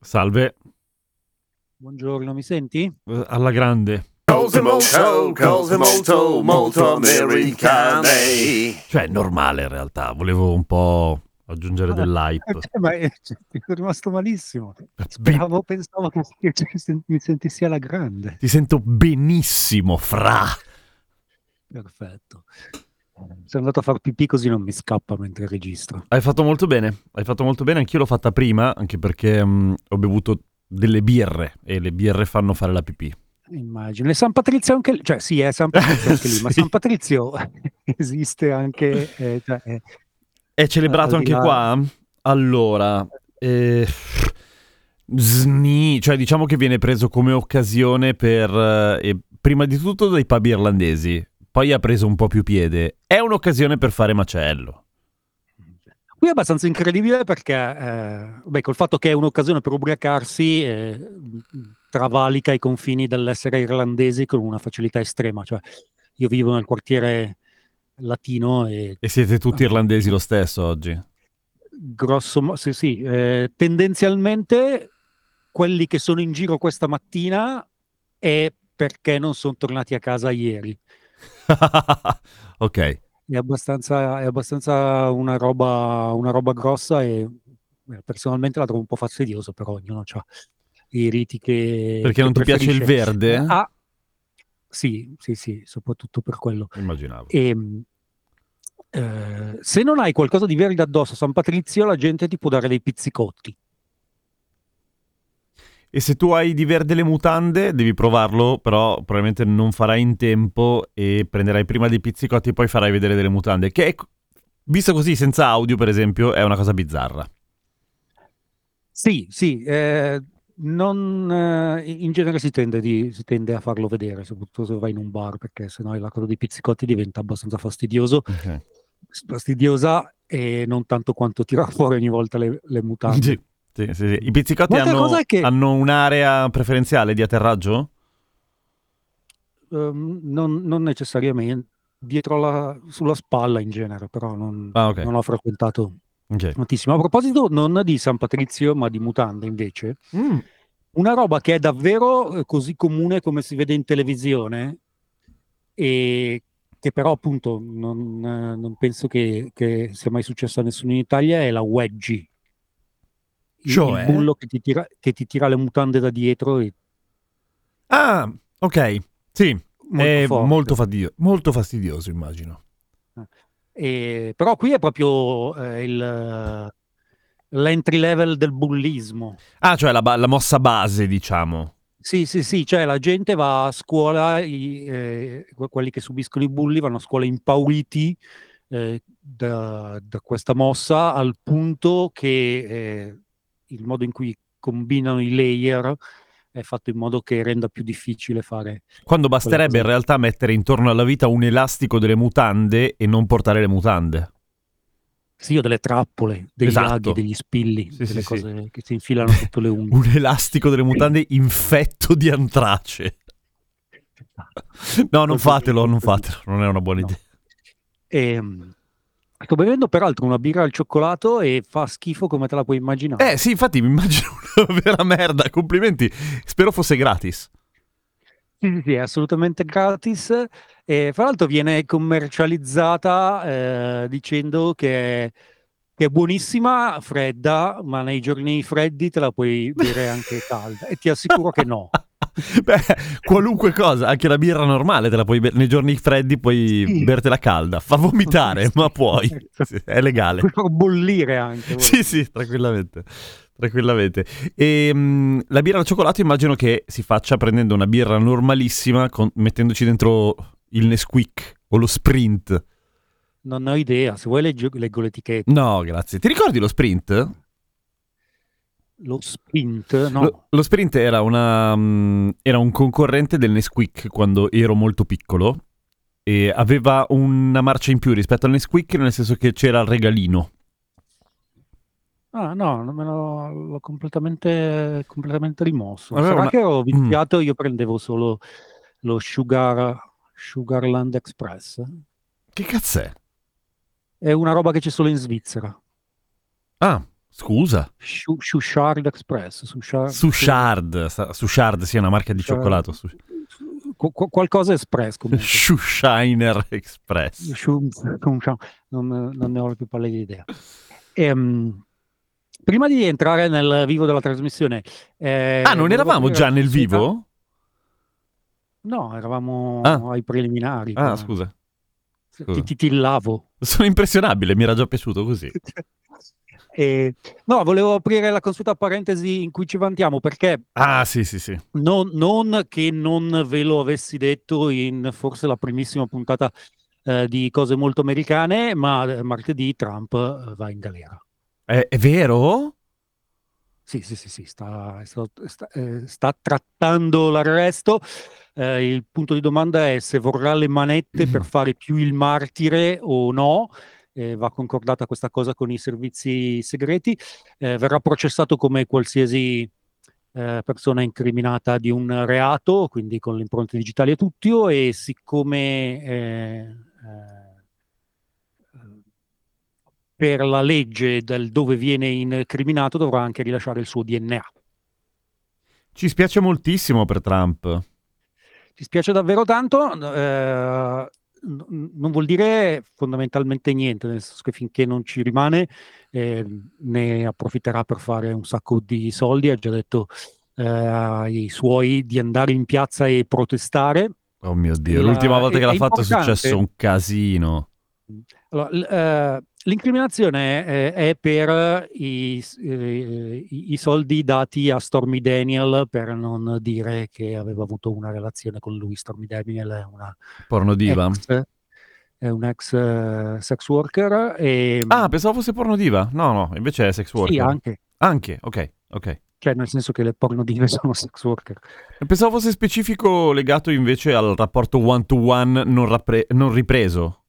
Salve, Buongiorno, mi senti? eh, alla grande. Molto, americane. Cioè, è normale in realtà. Volevo un po' aggiungere dell'hype. Eh, ma eh, cioè, ti è rimasto malissimo. Speravo, pensavo che, mi sentissi alla grande. Ti sento benissimo, fra. Perfetto. Sono andato a far pipì così non mi scappa mentre registro. Hai fatto molto bene. Hai fatto molto bene. Anch'io l'ho fatta prima, anche perché mm, ho bevuto delle birre e le birre fanno fare la pipì. Immagino. E San Patrizio anche lì? Cioè sì, è San Patrizio anche lì, ma Sì. San Patrizio esiste anche... eh, cioè, eh, È celebrato anche là- qua? Allora, eh, sni, cioè diciamo che viene preso come occasione per, eh, prima di tutto dai pub irlandesi, poi ha preso un po' più piede. È un'occasione per fare macello. Qui è abbastanza incredibile perché, eh, beh, col fatto che è un'occasione per ubriacarsi, eh, travalica i confini dell'essere irlandesi con una facilità estrema. Cioè, io vivo nel quartiere latino e E siete tutti irlandesi lo stesso oggi? grosso mo- sì, sì, eh, tendenzialmente quelli che sono in giro questa mattina è perché non sono tornati a casa ieri. ok. È abbastanza, è abbastanza una roba, una roba grossa e eh, personalmente la trovo un po' fastidiosa, però ognuno ha i riti che Perché che non ti piace il preferisce. verde? Ah, sì, sì, sì, soprattutto per quello. Immaginavo. E, eh, se non hai qualcosa di verde addosso a San Patrizio, la gente ti può dare dei pizzicotti. E se tu hai di verde le mutande, devi provarlo, però probabilmente non farai in tempo e prenderai prima dei pizzicotti e poi farai vedere delle mutande. Che, è, visto così, senza audio, per esempio, è una cosa bizzarra. Sì, sì, eh, non, eh, in genere si tende, di- si tende a farlo vedere, soprattutto se vai in un bar, perché sennò la cosa dei pizzicotti diventa abbastanza fastidioso, fastidiosa e non tanto quanto tirare fuori ogni volta le, le mutande. Sì, sì, sì, sì. I pizzicotti hanno, che- hanno un'area preferenziale di atterraggio? Ehm, non, non necessariamente, dietro la, sulla spalla in genere, però non, Ah, ok. non ho frequentato Ok. tantissimo. A proposito, non di San Patrizio, ma di mutande invece, Mm. una roba che è davvero eh, così comune come si vede in televisione e che però appunto non, eh, non penso che, che sia mai successo a nessuno in Italia è la wedgie. Cioè? il bullo che ti, tira, che ti tira le mutande da dietro e Ah, ok. Sì, molto è forte. molto, fastidio- molto fastidioso, immagino. E- però qui è proprio eh, il, l'entry level del bullismo. Ah, cioè la, ba- la mossa base, diciamo. Sì, sì, sì, cioè la gente va a scuola, i- eh, que- quelli che subiscono i bulli vanno a scuola impauriti eh, da, da questa mossa al punto che eh, il modo in cui combinano i layer è fatto in modo che renda più difficile fare. Quando basterebbe in realtà mettere intorno alla vita un elastico delle mutande e non portare le mutande. Sì, io delle trappole, degli Esatto. aghi, degli spilli, Sì, delle sì, sì. cose che si infilano sotto le unghie. Un elastico delle mutande infetto di antrace. No, non fatelo, non fatelo, non è una buona No. idea. Ehm, sto bevendo peraltro una birra al cioccolato e fa schifo come te la puoi immaginare. Eh sì, infatti mi immagino una vera merda, complimenti. Spero fosse gratis. Sì, sì, sì, è assolutamente gratis. E fra l'altro viene commercializzata eh, dicendo che è, che è buonissima, fredda, ma nei giorni freddi te la puoi bere anche calda. E ti assicuro che no. Beh, qualunque cosa, anche la birra normale te la puoi bere, nei giorni freddi puoi Sì. bertela calda, fa vomitare, ma puoi, Sì, è legale. Puoi far bollire anche. Sì, sì, tranquillamente. Tranquillamente. E mh, la birra al cioccolato immagino che si faccia prendendo una birra normalissima, con- mettendoci dentro il Nesquik o lo Sprint. Non ho idea, se vuoi leggo, leggo l'etichetta. No, grazie. Ti ricordi lo Sprint? Lo sprint, no. Lo, lo Sprint era, una, mh, era un concorrente del Nesquik quando ero molto piccolo e aveva una marcia in più rispetto al Nesquik, nel senso che c'era il regalino. Ah, no, non me l'ho, l'ho completamente, completamente rimosso. Aveva Sarà una- che ero viziato, io prendevo solo lo Sugar, Sugarland Express. Che cazzo è? È una roba che c'è solo in Svizzera. Ah, scusa. Shushard Express. Sushard, Sushard, Sushard, sì, è una marca di Sushard. cioccolato. Su- Qu- qu- qualcosa Express comunque. Shushiner Express. Non, non ne ho più pallida idea. Ehm, prima di entrare nel vivo della trasmissione, eh, Ah, non eravamo già nel vivo? No, eravamo Ah. ai preliminari. Ah, scusa. Ti, scusa. ti tillavo. Sono impressionabile, mi era già piaciuto così. E- no, volevo aprire la consueta parentesi in cui ci vantiamo perché Ah, sì, sì, sì. non, non che non ve lo avessi detto in forse la primissima puntata eh, di cose molto americane, ma eh, martedì Trump eh, va in galera. È, è vero? Sì, sì, sì, sì, sta, sta- sta- eh, sta trattando l'arresto. Eh, il punto di domanda è se vorrà le manette per fare più il martire o no. Eh, va concordata questa cosa con i servizi segreti. Eh, verrà processato come qualsiasi eh, persona incriminata di un reato, quindi con le impronte digitali e tutto. E siccome eh, eh, per la legge del dove viene incriminato dovrà anche rilasciare il suo DNA. Ci spiace moltissimo per Trump. Ci spiace davvero tanto, eh, n- non vuol dire fondamentalmente niente, nel senso che finché non ci rimane eh, ne approfitterà per fare un sacco di soldi, ha già detto eh, ai suoi di andare in piazza e protestare. Oh mio Dio, La- l'ultima volta che l'ha fatto è successo un casino. Allora, l- eh, l'incriminazione è, è per i, eh, i- soldi dati a Stormy Daniel per non dire che aveva avuto una relazione con lui. Stormy Daniel è una Porno diva. ex, è un ex eh, sex worker e Ah, pensavo fosse porno diva. No, no, invece è sex worker. sì, anche, Anche, ok, ok. cioè nel senso che le porno dive sono sex worker. Pensavo fosse specifico legato invece al rapporto one-to-one non, rappre- non ripreso.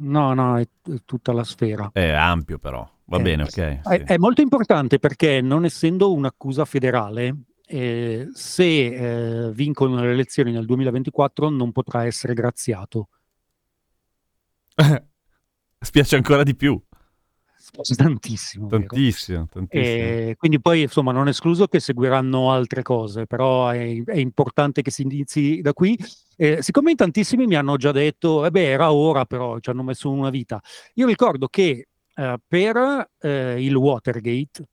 No, no, è, è tutta la sfera. È ampio però. Va Eh, bene, ok. È, sì. è molto importante perché non essendo un'accusa federale, eh, se eh, vincono le elezioni nel 2024 non potrà essere graziato. Spiace ancora di più. Tantissimo. Tantissimo, tantissimo. Quindi poi insomma non è escluso che seguiranno altre cose, però è, è importante che si inizi da qui. Eh, siccome in tantissimi mi hanno già detto, eh beh, era ora, però ci hanno messo una vita. Io ricordo che eh, per eh, il Watergate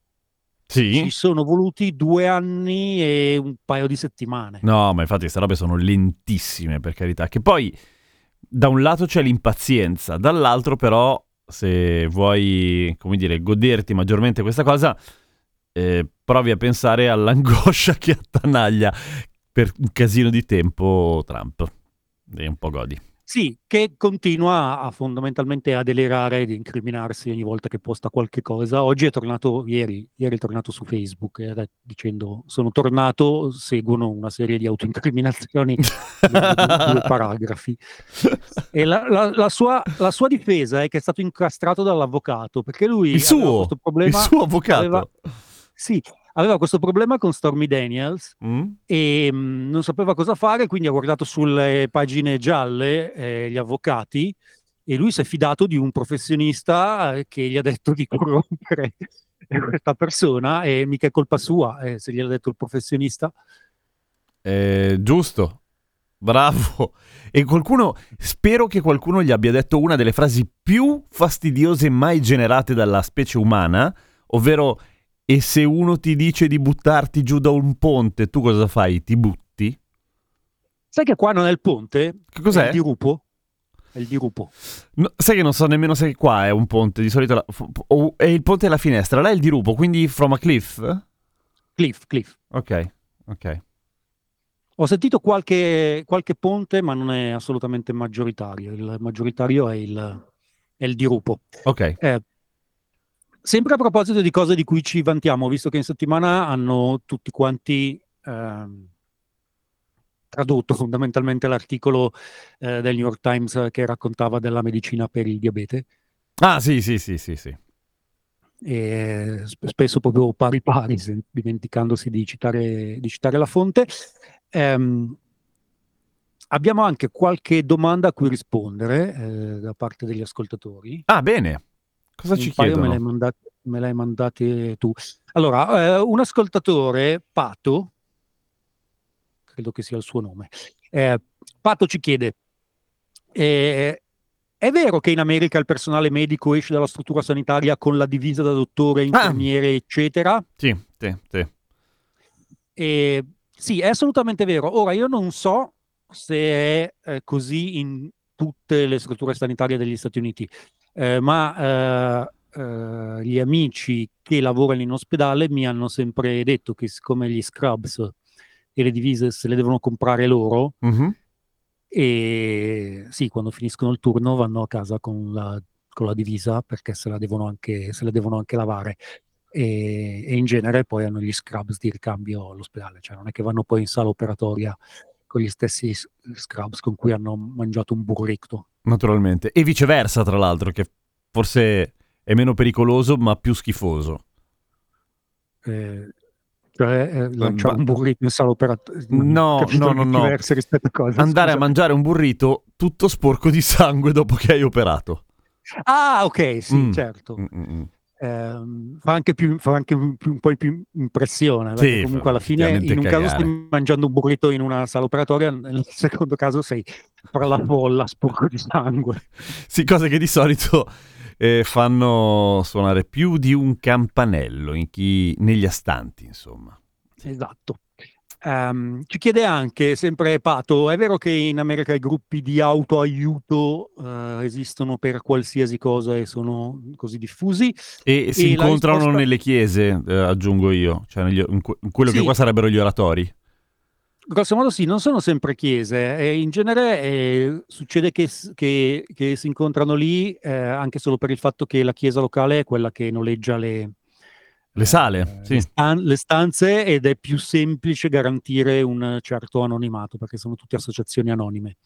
Sì? ci sono voluti due anni e un paio di settimane. No, ma infatti queste robe sono lentissime, per carità. Che poi, da un lato c'è l'impazienza, dall'altro però, se vuoi, come dire, goderti maggiormente questa cosa, eh, provi a pensare all'angoscia che attanaglia per un casino di tempo Trump. E un po' godi. Sì, che continua a, fondamentalmente a delerare ed incriminarsi ogni volta che posta qualche cosa. Oggi è tornato, ieri, ieri è tornato su Facebook eh, dicendo sono tornato, seguono una serie di autoincriminazioni, due, paragrafi. E la, la- la sua, la sua difesa è che è stato incastrato dall'avvocato perché lui Il suo, questo il problema, suo avvocato. aveva- sì, aveva questo problema con Stormy Daniels Mm? e mh, non sapeva cosa fare, quindi ha guardato sulle pagine gialle eh, gli avvocati e lui si è fidato di un professionista eh, che gli ha detto di corrompere questa persona e mica è colpa sua eh, se gliel'ha detto il professionista. Eh, giusto, bravo. E qualcuno, spero che qualcuno gli abbia detto una delle frasi più fastidiose mai generate dalla specie umana, ovvero e se uno ti dice di buttarti giù da un ponte, tu cosa fai? Ti butti? Sai che qua non è il ponte? Che È cos'è? il dirupo? È il dirupo. No, sai che non so nemmeno se qua è un ponte, di solito la- o è il ponte alla finestra, là è il dirupo, quindi from a cliff? Cliff, Cliff. Ok, ok. Ho sentito qualche, qualche ponte, ma non è assolutamente maggioritario. Il maggioritario è il, è il dirupo. Ok. Eh, sempre a proposito di cose di cui ci vantiamo, visto che in settimana hanno tutti quanti ehm, tradotto fondamentalmente l'articolo eh, del New York Times che raccontava della medicina per il diabete. Ah, sì, sì, sì, sì, sì. e sp- spesso proprio pari pari, dimenticandosi di citare, di citare la fonte. Ehm, abbiamo anche qualche domanda a cui rispondere eh, da parte degli ascoltatori. Ah, bene. Cosa ci Un paio me chiedono? le hai mandate, me le hai mandate tu. Allora, eh, un ascoltatore, Pato, credo che sia il suo nome, eh, Pato ci chiede, eh, è vero che in America il personale medico esce dalla struttura sanitaria con la divisa da dottore, infermiere, eccetera? Sì, sì, sì. E, sì, è assolutamente vero. Ora, io non so se è eh, così in tutte le strutture sanitarie degli Stati Uniti, eh, ma eh, eh, gli amici che lavorano in ospedale mi hanno sempre detto che siccome gli scrubs e le divise se le devono comprare loro, Mhm. e sì, quando finiscono il turno vanno a casa con la, con la divisa perché se la devono anche, se la devono anche lavare. E, e in genere poi hanno gli scrubs di ricambio all'ospedale, cioè non è che vanno poi in sala operatoria con gli stessi scrubs con cui hanno mangiato un burrito. Naturalmente. E viceversa, tra l'altro, che forse è meno pericoloso, ma più schifoso. Eh, cioè eh, lanciare un burrito in sala operatoria. No, no, no, no. Diverse rispetto a cosa. Andare a scusa. mangiare un burrito tutto sporco di sangue dopo che hai operato. Ah, ok, sì, Mm. certo. Mm, mm, mm. Ehm, fa anche, più, fa anche un, più- un po' più impressione perché Sì, comunque fa alla fine in un caso cagare. stai mangiando un burrito in una sala operatoria nel secondo caso sei fra la folla sporco di sangue Sì, cose che di solito eh, fanno suonare più di un campanello in chi- negli astanti, insomma. esatto Ehm, ci chiede anche sempre Pato è vero che in America i gruppi di autoaiuto eh, esistono per qualsiasi cosa e sono così diffusi E si E la incontrano risposta- nelle chiese, eh, aggiungo io, cioè negli- in, que- in quello che Sì. qua sarebbero gli oratori. Grosso modo sì, non sono sempre chiese, e in genere eh, succede che, che- che si incontrano lì eh, anche solo per il fatto che la chiesa locale è quella che noleggia le, Le sale, sì. le stan- le stanze ed è più semplice garantire un certo anonimato perché sono tutte associazioni anonime.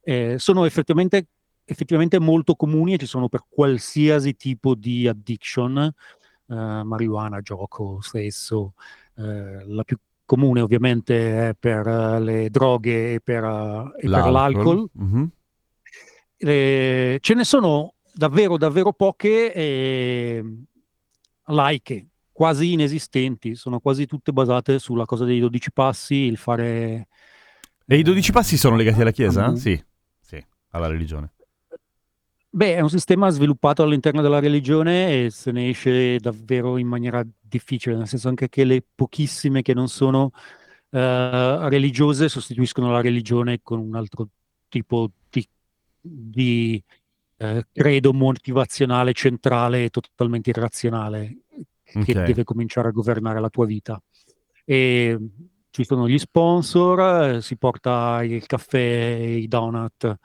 Eh, sono effettivamente, effettivamente molto comuni e ci sono per qualsiasi tipo di addiction, eh, marijuana, gioco, stesso. eh, la più comune ovviamente è per eh, le droghe e per, eh, e per l'alcol. Mhm. Eh, ce ne sono davvero, davvero poche eh, laiche, quasi inesistenti, sono quasi tutte basate sulla cosa dei 12 passi, il fare... E i 12 passi sono legati alla chiesa? Mm. Sì, sì, alla religione. Beh, è un sistema sviluppato all'interno della religione e se ne esce davvero in maniera difficile, nel senso anche che le pochissime che non sono eh, religiose sostituiscono la religione con un altro tipo di, di, eh, credo motivazionale centrale e totalmente irrazionale che Ok. deve cominciare a governare la tua vita. E ci sono gli sponsor, si porta il caffè e i donut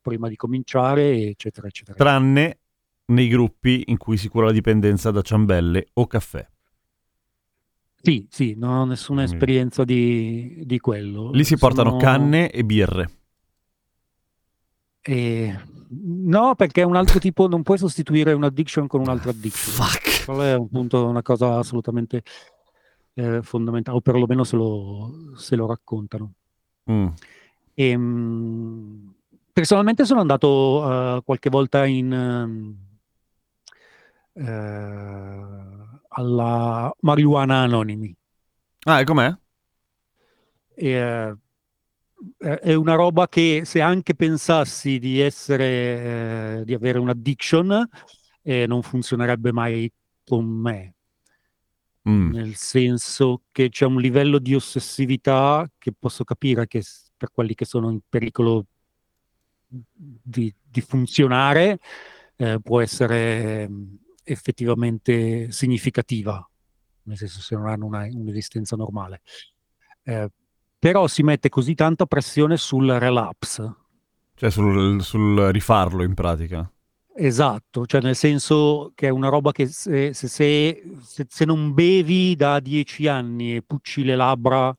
prima di cominciare, eccetera, eccetera. Tranne nei gruppi in cui si cura la dipendenza da ciambelle o caffè. Sì, sì, non ho nessuna esperienza di, di quello. Lì si portano Sono- canne e birre. e- No, perché è un altro tipo, non puoi sostituire un'addiction con un'altra addiction. Fuck. Quello è un punto, una cosa assolutamente eh, fondamentale, o perlomeno se lo, se lo raccontano. Mm. E, mh, personalmente sono andato eh, qualche volta in, ehm, eh, alla Marijuana Anonimi. Ah, e com'è? E, eh, è è una roba che se anche pensassi di essere, eh, di avere un'addiction, eh, non funzionerebbe mai con me. Mm. nel senso che c'è un livello di ossessività che posso capire che per quelli che sono in pericolo di, di funzionare eh, può essere mh, effettivamente significativa, nel senso se non hanno una, un'esistenza normale. Eh, però si mette così tanta pressione sul relapse, Cioè sul, sul rifarlo in pratica. Esatto, cioè nel senso che è una roba che se, se- se- se- non bevi da dieci anni e pucci le labbra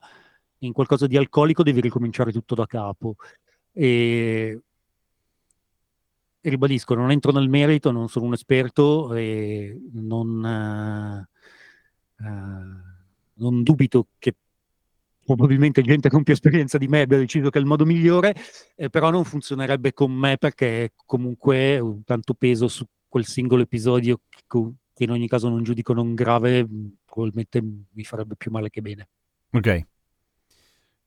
in qualcosa di alcolico, devi ricominciare tutto da capo. E, e ribadisco, non entro nel merito, non sono un esperto e non, eh, eh, non dubito che probabilmente gente con più esperienza di me abbia deciso che è il modo migliore, eh, però non funzionerebbe con me perché comunque ho tanto peso su quel singolo episodio che, in ogni caso non giudico non grave, probabilmente mi farebbe più male che bene. Ok.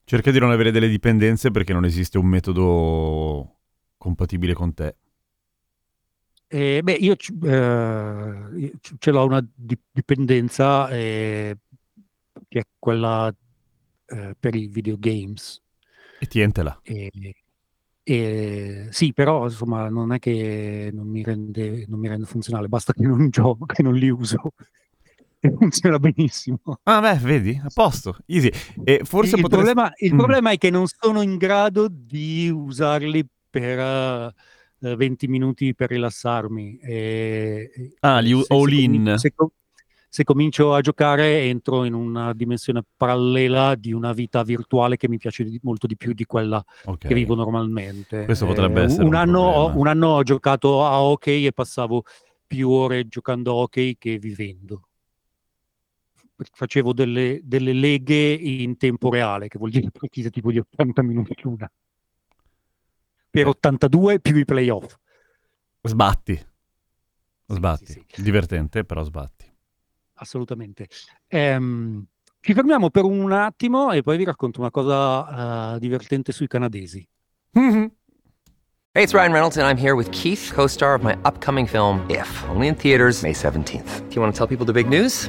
Cerca di non avere delle dipendenze perché non esiste un metodo compatibile con te. Eh, beh, io, eh, ce l'ho una di- dipendenza eh, che è quella eh, per i videogames. E tientela. E, e- sì, però insomma non è che non mi rende, non mi rende funzionale, basta che non gioco, che non li uso. E funziona benissimo. Ah, beh, vedi? A posto. Easy. E forse il, potresti... problema, il Mm. problema è che non sono in grado di usarli per eh, eh, 20 minuti per rilassarmi. E- Ah, li u- se- se all in. Se, co- se comincio a giocare entro in una dimensione parallela di una vita virtuale che mi piace di- molto di più di quella Ok. che vivo normalmente. Questo potrebbe Eh, essere un un anno, ho- un anno ho giocato a hockey e passavo più ore giocando a hockey che vivendo. Facevo delle, delle leghe in tempo reale, che vuol dire partite tipo di 80 minuti l'una. Per Eh. 82 più i playoff. Sbatti. Sbatti. sì, Divertente, però sbatti. Assolutamente. Ehm, ci fermiamo per un attimo e poi vi racconto una cosa eh, divertente sui canadesi. Hey, it's Ryan Reynolds, and I'm here with Keith, co star of my upcoming film, If, only in theaters, May 17th. Do you want to tell people the big news?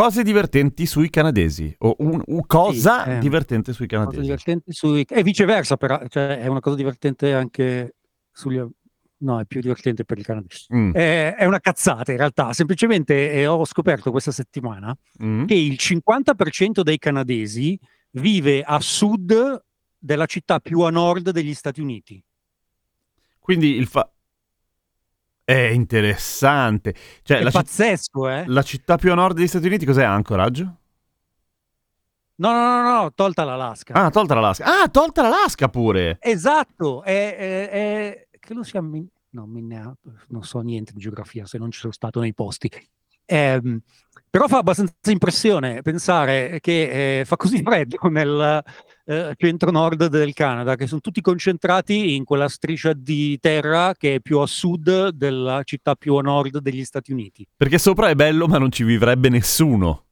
Cose divertenti sui canadesi. O un, un- cosa Sì, eh. divertente sui canadesi. divertente sui... E viceversa, però, cioè è una cosa divertente anche sugli... No, è più divertente per i canadesi. Mm. È, è una cazzata in realtà, semplicemente eh, ho scoperto questa settimana Mm. che il 50% dei canadesi vive a sud della città più a nord degli Stati Uniti. Quindi il fa... È interessante. Cioè, È la, citt- pazzesco, eh? la città più a nord degli Stati Uniti cos'è? Anchorage? No, no, no, no, tolta l'Alaska. Ah, tolta l'Alaska. Ah, tolta l'Alaska pure. Esatto, è, è- è- credo sia Min- no, Minneapolis, non so niente di geografia se non ci sono stato nei posti. Ehm, però fa abbastanza impressione pensare che eh, fa così freddo nel eh, centro-nord del Canada, che sono tutti concentrati in quella striscia di terra che è più a sud della città più a nord degli Stati Uniti. Perché sopra è bello, ma non ci vivrebbe nessuno.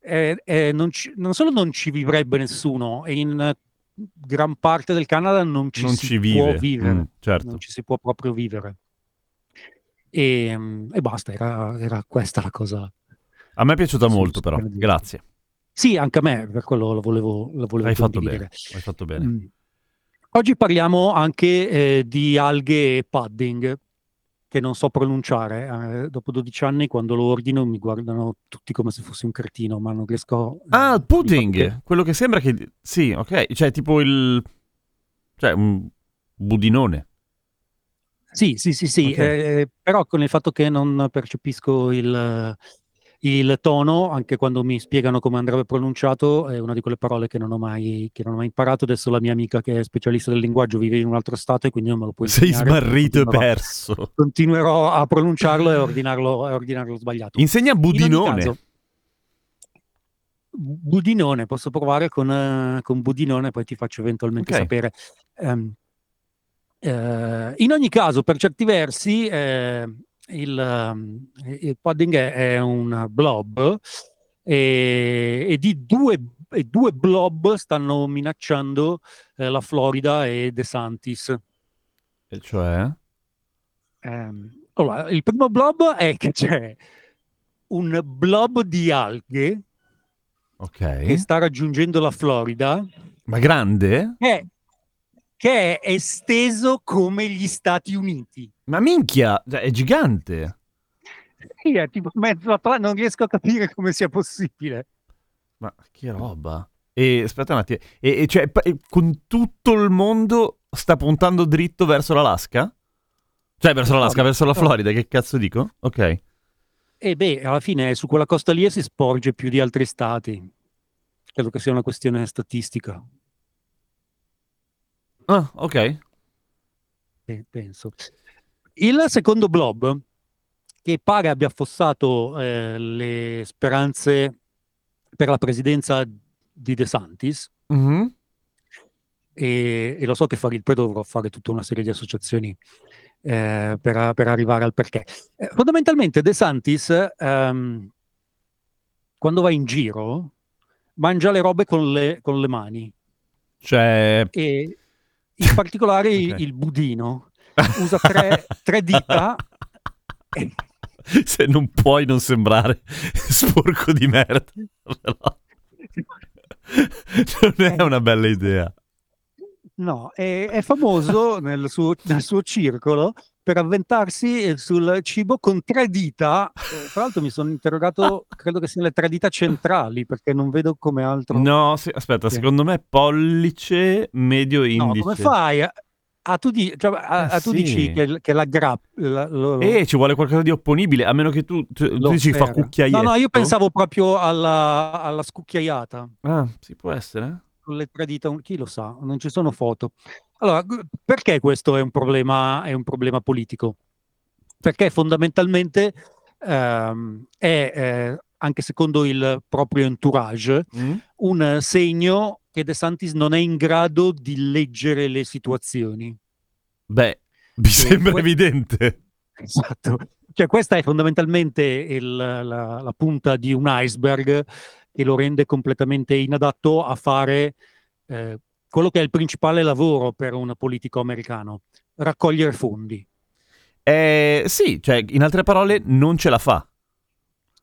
Eh, eh, non, ci- non solo non ci vivrebbe nessuno, e in eh, gran parte del Canada non ci non si ci può vive. vivere. Mm, certo. non ci si può proprio vivere. E, mm, e basta, era, era questa la cosa. A me è piaciuta Sì, molto, però. Grazie. Sì, anche a me, per quello lo volevo, lo volevo Hai fatto bene. Hai fatto bene. Mm. Oggi parliamo anche eh, di alghe e pudding, che non so pronunciare. Eh, dopo 12 anni, quando lo ordino, mi guardano tutti come se fossi un cretino, ma non riesco... Ah, il mi pudding. fa- Quello che sembra che... Sì, ok. Cioè, tipo il... Cioè, un budinone. Sì, sì, sì, sì, Ok. eh, però con il fatto che non percepisco il, il tono, anche quando mi spiegano come andrebbe pronunciato, è una di quelle parole che non ho mai, che non ho mai imparato. Adesso la mia amica che è specialista del linguaggio vive in un altro stato e quindi non me lo può Sei insegnare. smarrito e perso. Continuerò a pronunciarlo e ordinarlo, e ordinarlo sbagliato. Insegna In budinone. caso, Budinone, posso provare con, eh, con Budinone, poi ti faccio eventualmente Ok. sapere. Ehm, Eh, in ogni caso, per certi versi, eh, il, um, il pudding è, è un blob e, e di due, e due blob stanno minacciando eh, la Florida e De Santis. E cioè? Ehm, allora, il primo blob è che c'è un blob di alghe Ok. che sta raggiungendo la Florida Ma grande? che, che è esteso come gli Stati Uniti. Ma minchia, cioè, è gigante. Sì, è tipo mezzo atla- non riesco a capire come sia possibile. Ma che roba. E aspetta un attimo, e, e cioè, e con tutto il mondo sta puntando dritto verso l'Alaska? Cioè, verso l'Alaska, No, verso la no. Florida, che cazzo dico? Ok. E beh, alla fine su quella costa lì si sporge più di altri stati. Credo che sia una questione statistica, Ah, ok. eh, penso. Il secondo blob, che pare abbia affossato eh, le speranze per la presidenza di De Santis, Mhm. e, e lo so che fare il poi dovrò fare tutta una serie di associazioni eh, per, per arrivare al perché. Eh, fondamentalmente De Santis, ehm, quando va in giro, mangia le robe con le, con le mani Cioè, e in particolare il- Ok. il budino. Usa tre, tre dita e- Se non puoi non sembrare sporco di merda. Però... non è una bella idea. No, è, è famoso nel suo, nel suo circolo per avventarsi sul cibo con tre dita. Eh, Tra l'altro mi sono interrogato, credo che siano le tre dita centrali, perché non vedo come altro. No, sì, aspetta, Sì. secondo me pollice, medio No, indice. come fai? a- Ah, tu, di- cioè, ah, Eh, ah, tu sì. dici che, che la grappa... lo- Eh, ci vuole qualcosa di opponibile, a meno che tu, tu, tu dici fa cucchiaietto. No, no, io pensavo proprio alla, alla scucchiaiata. Ah, sì, può essere. Con le tre dita, chi lo sa, non ci sono foto. Allora, perché questo è un problema, è un problema politico? Perché fondamentalmente ehm, è, eh, anche secondo il proprio entourage, Mm? un segno che De Santis non è in grado di leggere le situazioni. Beh, mi sembra que- evidente. Esatto. Cioè, questa è fondamentalmente il- la, la punta di un iceberg che lo rende completamente inadatto a fare eh, quello che è il principale lavoro per un politico americano, raccogliere fondi. Eh, sì, cioè, in altre parole, non ce la fa.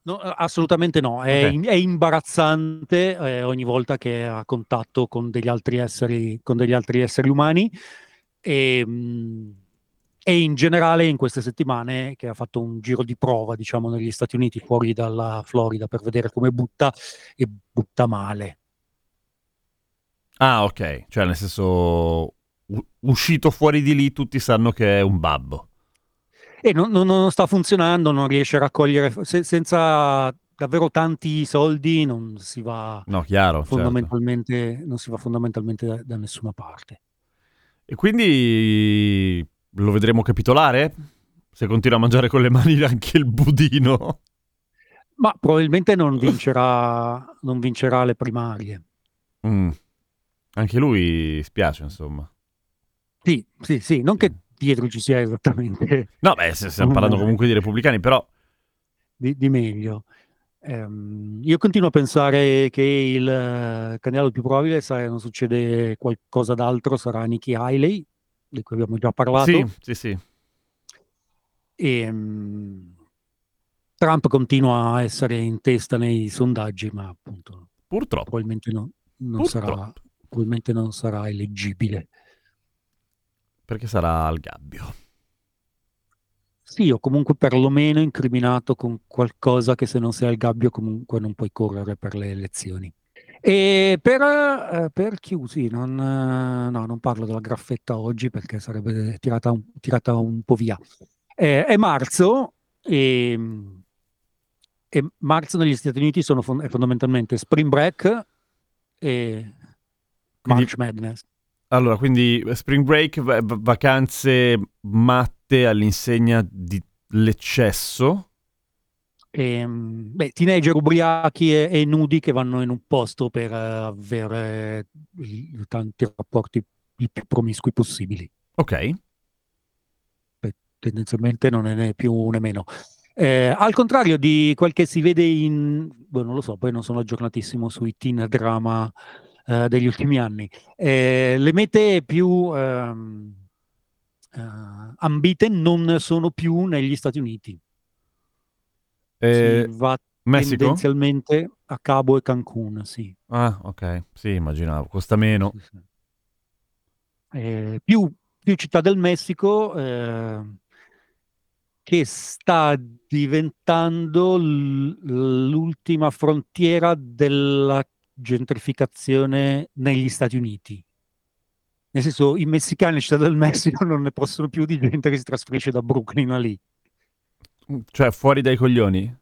No, assolutamente no, è, Ok. in- è imbarazzante eh, ogni volta che ha contatto con degli altri esseri, con degli altri esseri umani e, mh, e in generale in queste settimane che ha fatto un giro di prova, diciamo, negli Stati Uniti, fuori dalla Florida, per vedere come butta e butta male. Ah, ok. Cioè, nel senso, u- uscito fuori di lì, tutti sanno che è un babbo. E non, non- non sta funzionando, non riesce a raccogliere, se- senza davvero tanti soldi non si va No, chiaro. certo. fondamentalmente, non si va fondamentalmente da- da nessuna parte. E quindi lo vedremo capitolare? Se continua a mangiare con le mani anche il budino. Ma probabilmente non vincerà, non vincerà le primarie. Mm. Anche lui spiace, insomma. Sì, sì, sì, non che dietro ci sia esattamente No, beh, stiamo parlando comunque di repubblicani, però... di, di meglio. Ehm, io continuo a pensare che il eh, candidato più probabile, se non succede qualcosa d'altro, sarà Nikki Haley, di cui abbiamo già parlato. Sì, sì, sì. E, mm, Trump continua a essere in testa nei sondaggi, ma appunto Purtroppo. probabilmente non, non sarà, Purtroppo. probabilmente non sarà eleggibile. Perché sarà al gabbio. Sì, o comunque perlomeno incriminato con qualcosa che se non sei al gabbio comunque non puoi correre per le elezioni. E per, eh, per chiusi, non, eh, no, non parlo della graffetta oggi perché sarebbe tirata un, tirata un po' via. Eh, è marzo e, e marzo negli Stati Uniti sono fon- è fondamentalmente Spring Break e Quindi- March Madness. Allora, quindi spring break, va- va- vacanze matte all'insegna dell'eccesso. E, mm, beh, teenager ubriachi e, e nudi che vanno in un posto per eh, avere i- tanti rapporti il più promiscui possibili. Ok. tendenzialmente non è né più né meno. Eh, al contrario di quel che si vede in, boh, non lo so, poi non sono aggiornatissimo sui teen drama eh, degli ultimi anni, eh, le mete più ehm, eh, ambite non sono più negli Stati Uniti. Eh, si va Messico? tendenzialmente a Cabo e Cancun, sì. Ah, ok. Sì, immaginavo. Costa meno. Sì, sì. Eh, più, più Città del Messico eh, che sta diventando l- l'ultima frontiera della gentrificazione negli Stati Uniti. Nel senso, i messicani in Città del Messico non ne possono più di gente che si trasferisce da Brooklyn a lì. Cioè, fuori dai coglioni?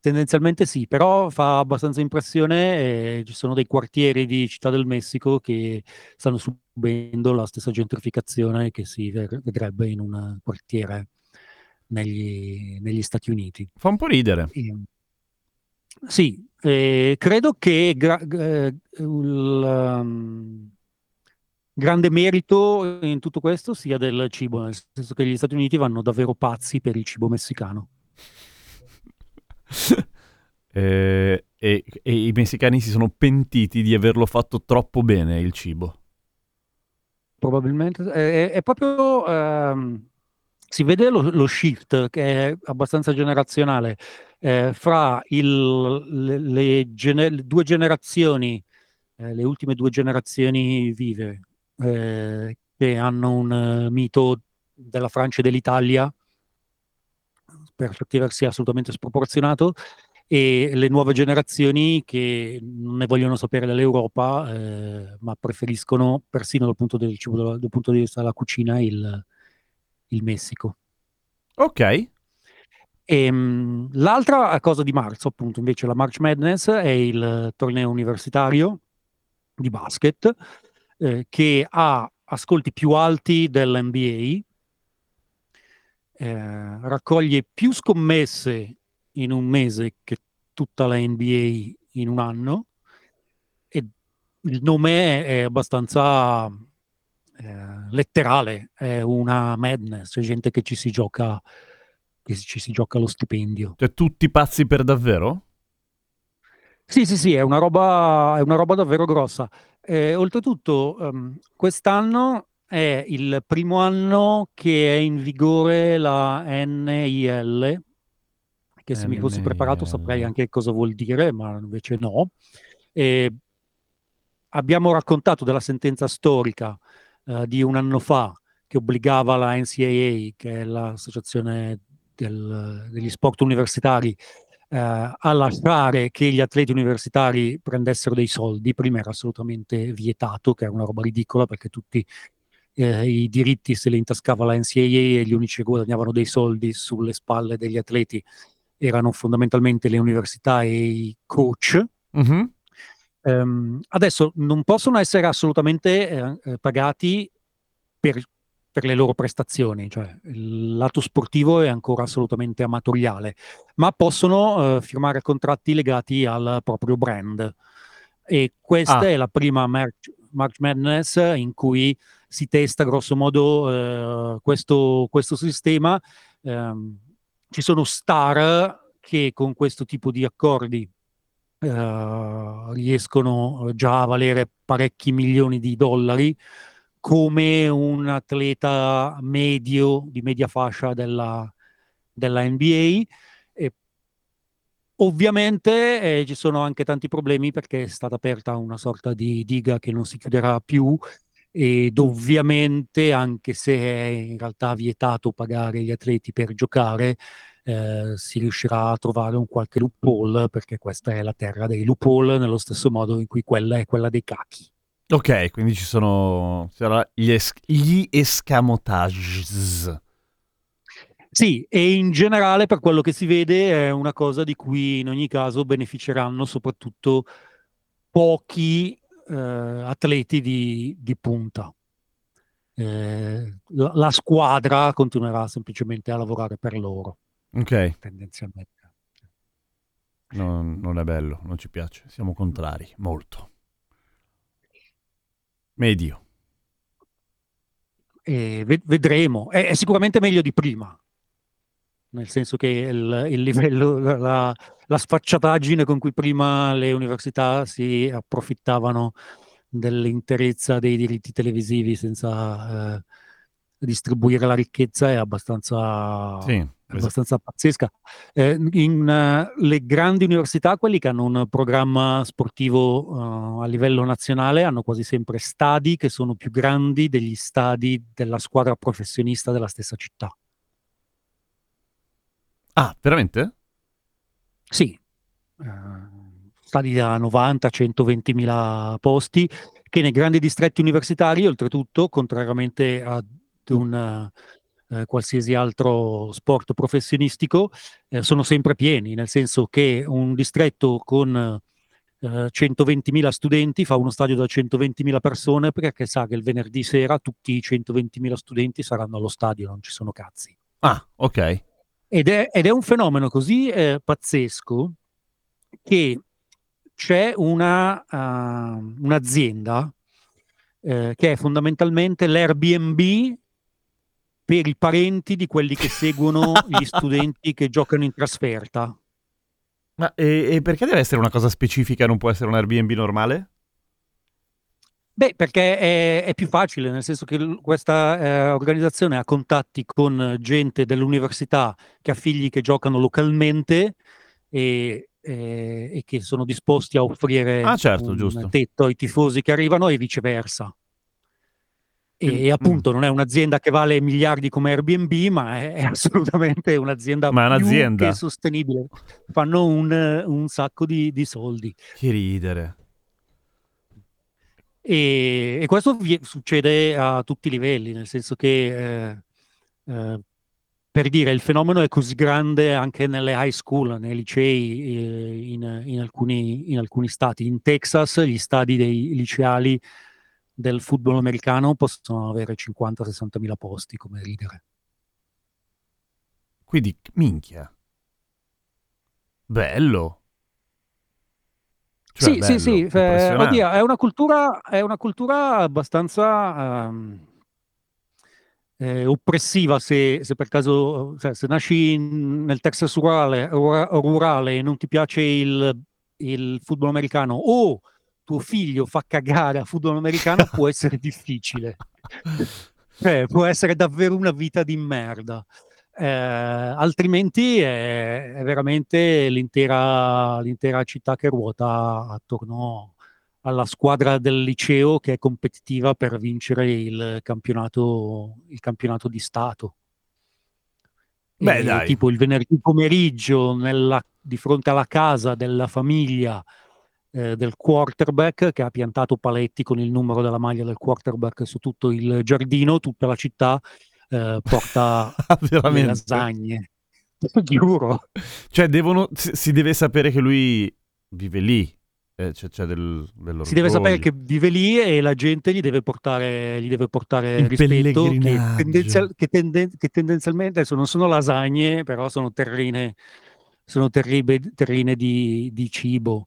Tendenzialmente sì, però fa abbastanza impressione. eh, ci sono dei quartieri di Città del Messico che stanno subendo la stessa gentrificazione che si vedrebbe in un quartiere negli, negli Stati Uniti. Fa un po' ridere. E- sì, eh, credo che gra- eh, il um, grande merito in tutto questo sia del cibo, nel senso che gli Stati Uniti vanno davvero pazzi per il cibo messicano. Eh, e, e i messicani si sono pentiti di averlo fatto troppo bene il cibo. Probabilmente è, è proprio ehm, si vede lo, lo shift che è abbastanza generazionale eh, fra il- le, le gene- due generazioni, eh, le ultime due generazioni vive, eh, che hanno un eh, mito della Francia e dell'Italia per certi versi assolutamente sproporzionato e le nuove generazioni che non ne vogliono sapere dell'Europa, eh, ma preferiscono persino dal punto, del cibo, dal, dal punto di vista della cucina il, il Messico. Ok. E, mh, l'altra cosa di marzo, appunto, invece la March Madness è il torneo universitario di basket eh, che ha ascolti più alti dell'NBA, eh, raccoglie più scommesse in un mese che tutta la NBA in un anno e il nome è abbastanza eh, letterale, è una madness, c'è gente che ci si gioca, che ci si gioca lo stipendio. Cioè, tutti pazzi per davvero? Sì, sì, sì, è una roba, è una roba davvero grossa. Eh, oltretutto, ehm, quest'anno è il primo anno che è in vigore la NIL, che se mi fossi preparato NIL. saprei anche cosa vuol dire, ma invece no. E abbiamo raccontato della sentenza storica eh, di un anno fa che obbligava la NCAA, che è l'associazione del- degli sport universitari, eh, a lasciare che gli atleti universitari prendessero dei soldi. Prima era assolutamente vietato, che era una roba ridicola perché tutti eh, i diritti se li intascava la NCAA e gli unici che guadagnavano dei soldi sulle spalle degli atleti erano fondamentalmente le università e i coach. Mhm. Ehm, adesso non possono essere assolutamente eh, eh, pagati per, per le loro prestazioni, cioè il lato sportivo è ancora assolutamente amatoriale, ma possono eh, firmare contratti legati al proprio brand. E questa Ah. è la prima March, March Madness in cui si testa grosso modo eh, questo, questo sistema. Ehm, ci sono star che con questo tipo di accordi eh, riescono già a valere parecchi milioni di dollari come un atleta medio di media fascia della, della NBA. E ovviamente eh, ci sono anche tanti problemi perché è stata aperta una sorta di diga che non si chiuderà più ed ovviamente anche se è in realtà vietato pagare gli atleti per giocare, eh, si riuscirà a trovare un qualche loophole perché questa è la terra dei loophole nello stesso modo in cui quella è quella dei cachi. Ok, quindi ci sono gli, es- gli escamotages. Sì, e in generale per quello che si vede è una cosa di cui in ogni caso beneficeranno soprattutto pochi eh, atleti di, di punta. Eh, la, la squadra continuerà semplicemente a lavorare per loro, Ok, tendenzialmente. non, non è bello, non ci piace. Siamo contrari, molto. Medio. e ve- vedremo. È, è sicuramente meglio di prima, nel senso che il, il livello, la, la sfacciataggine con cui prima le università si approfittavano dell'interezza dei diritti televisivi senza eh, distribuire la ricchezza è abbastanza, Sì, è abbastanza pazzesca. Eh, in eh, le grandi università, quelli che hanno un programma sportivo eh, a livello nazionale, hanno quasi sempre stadi che sono più grandi degli stadi della squadra professionista della stessa città. Ah, veramente? Sì, eh, stadi da 90-120 mila posti che nei grandi distretti universitari, oltretutto, contrariamente ad un eh, qualsiasi altro sport professionistico, eh, sono sempre pieni, nel senso che un distretto con eh, 120.000 studenti fa uno stadio da 120.000 persone perché sa che il venerdì sera tutti i 120.000 studenti saranno allo stadio, non ci sono cazzi. Ah, ok. Ed è, ed è un fenomeno così eh, pazzesco che c'è una, uh, un'azienda eh, che è fondamentalmente l'Airbnb per i parenti di quelli che seguono gli studenti che giocano in trasferta. Ma e, e perché deve essere una cosa specifica, non può essere un Airbnb normale? Beh, perché è, è più facile, nel senso che l- questa eh, organizzazione ha contatti con gente dell'università che ha figli che giocano localmente e, e- e che sono disposti a offrire Ah, certo, un giusto. tetto ai tifosi che arrivano e viceversa. E, Quindi- e appunto non è un'azienda che vale miliardi come Airbnb, ma è, è assolutamente un'azienda Ma è più un'azienda. che sostenibile. Fanno un, un sacco di- di soldi. Che ridere. E, e questo vi- succede a tutti i livelli, nel senso che, eh, eh, per dire, il fenomeno è così grande anche nelle high school, nei licei, eh, in, in alcuni, in alcuni stati. In Texas gli stadi dei liceali del football americano possono avere 50-60 mila posti, come ridere. Quindi, minchia. Bello. Cioè, Sì, bello, sì, sì, eh, oddio, è una cultura, è una cultura abbastanza ehm, eh, oppressiva se, se per caso, cioè, se nasci in- nel Texas rurale, rura- rurale e non ti piace il, il football americano o tuo figlio fa cagare a football americano, può essere difficile. Cioè, può essere davvero una vita di merda. Eh, altrimenti è, è veramente l'intera, l'intera città che ruota attorno alla squadra del liceo che è competitiva per vincere il campionato, il campionato di Stato. Beh, E dai. Tipo il venerdì pomeriggio nella- di fronte alla casa della famiglia eh, del quarterback che ha piantato paletti con il numero della maglia del quarterback su tutto il giardino, tutta la città eh, porta le Veramente. lasagne. Giuro. Cioè, devono, si, deve sapere che lui vive lì. Eh, c'è, c'è del, Si deve sapere che vive lì e la gente gli deve portare, gli deve portare rispetto, che, tendenzial- che tenden- che tendenzialmente adesso non sono lasagne, però sono terrine, sono terribe- terrine di, di cibo.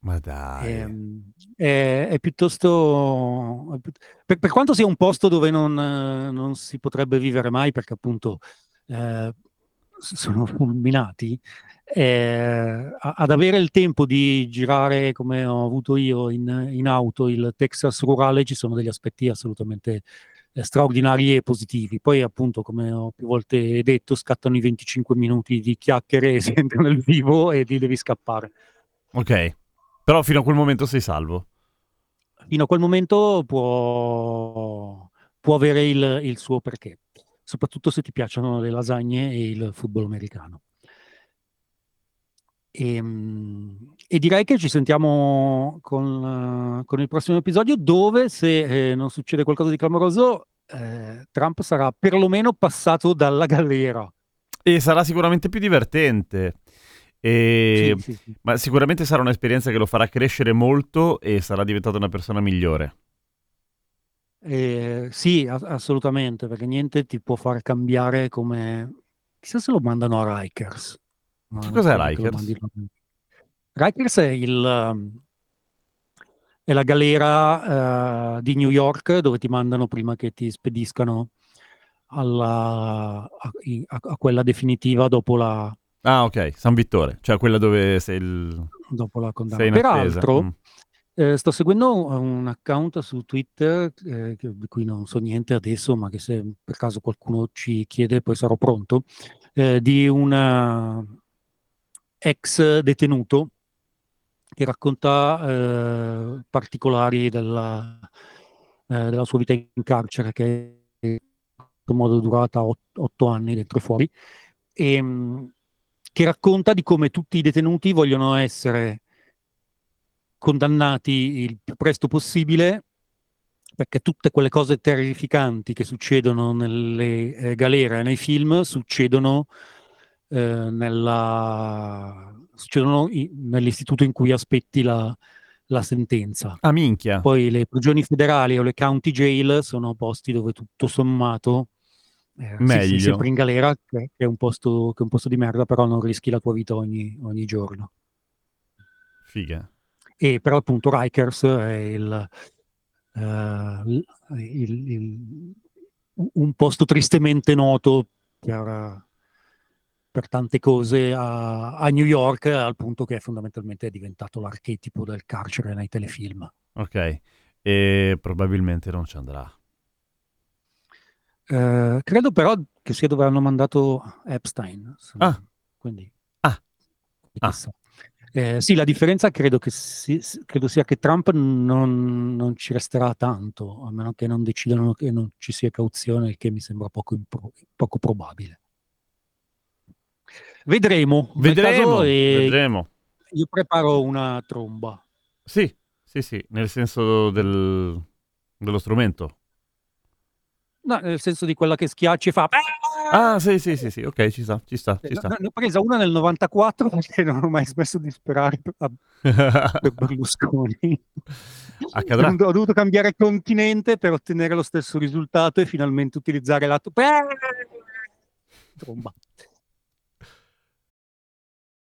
Ma dai. Ehm, è, è piuttosto per, per quanto sia un posto dove non, non si potrebbe vivere mai perché appunto eh, sono fulminati eh, ad avere il tempo di girare come ho avuto io in, in auto il Texas rurale ci sono degli aspetti assolutamente eh, straordinari e positivi poi appunto come ho più volte detto scattano i 25 minuti di chiacchiere e entra nel vivo e ti devi scappare Ok. Però fino a quel momento sei salvo. fino a quel momento può, può avere il, il suo perché, soprattutto se ti piacciono le lasagne e il football americano. E, e direi che ci sentiamo con, eh, con il prossimo episodio dove, se eh, non succede qualcosa di clamoroso, eh, Trump sarà perlomeno passato dalla galera. E sarà sicuramente più divertente. E- Sì, sì, sì. Ma sicuramente sarà un'esperienza che lo farà crescere molto e sarà diventato una persona migliore. Eh, sì, a- assolutamente, perché niente ti può far cambiare come... Chissà se lo mandano a Rikers. No, Che cos'è Rikers? Rikers è il, è la galera eh, di New York dove ti mandano prima che ti spediscano alla, a, a- a quella definitiva dopo la, Ah, ok, San Vittore, cioè quella dove sei il... dopo la condanna. Peraltro, Mm. eh, sto seguendo un account su Twitter eh, di cui non so niente adesso, ma che se per caso qualcuno ci chiede poi sarò pronto, eh, di un eh, ex detenuto che racconta eh, particolari della, eh, della sua vita in carcere, che in questo modo è durata ot- otto anni dentro e fuori, e, mh, che racconta di come tutti i detenuti vogliono essere condannati il più presto possibile perché tutte quelle cose terrificanti che succedono nelle eh, galere e nei film succedono, eh, nella- succedono i- nell'istituto in cui aspetti la, la sentenza. Ah, minchia. Poi le prigioni federali o le county jail sono posti dove tutto sommato eh, sì, Meglio. sei sempre in galera, che è un posto, che è un posto di merda, però non rischi la tua vita ogni, ogni giorno. Figa. E però appunto Rikers è il, il- il- il- un posto tristemente noto per, per tante cose a, a New York, al punto che fondamentalmente è diventato l'archetipo del carcere nei telefilm. Ok. E probabilmente non ci andrà. Eh, credo però che sia dove hanno mandato Epstein. Ah. Quindi, Ah. Ah. Eh, sì, la differenza credo, che si- credo sia che Trump non, non ci resterà tanto, a meno che non decidano che non ci sia cauzione, il che mi sembra poco, impro- poco probabile. Vedremo. Vedremo, vedremo. Io preparo una tromba. Sì, sì, sì, nel senso del- dello strumento. No, nel senso di quella che schiacci e fa... Ah, sì, sì, sì, sì, ok, ci sta, ci sta, ci Ne- sta. Ne ho presa una nel 94 perché non ho mai smesso di sperare per, per Berlusconi. Accadrà. Ho dovuto cambiare continente per ottenere lo stesso risultato e finalmente utilizzare l'atto. Tromba.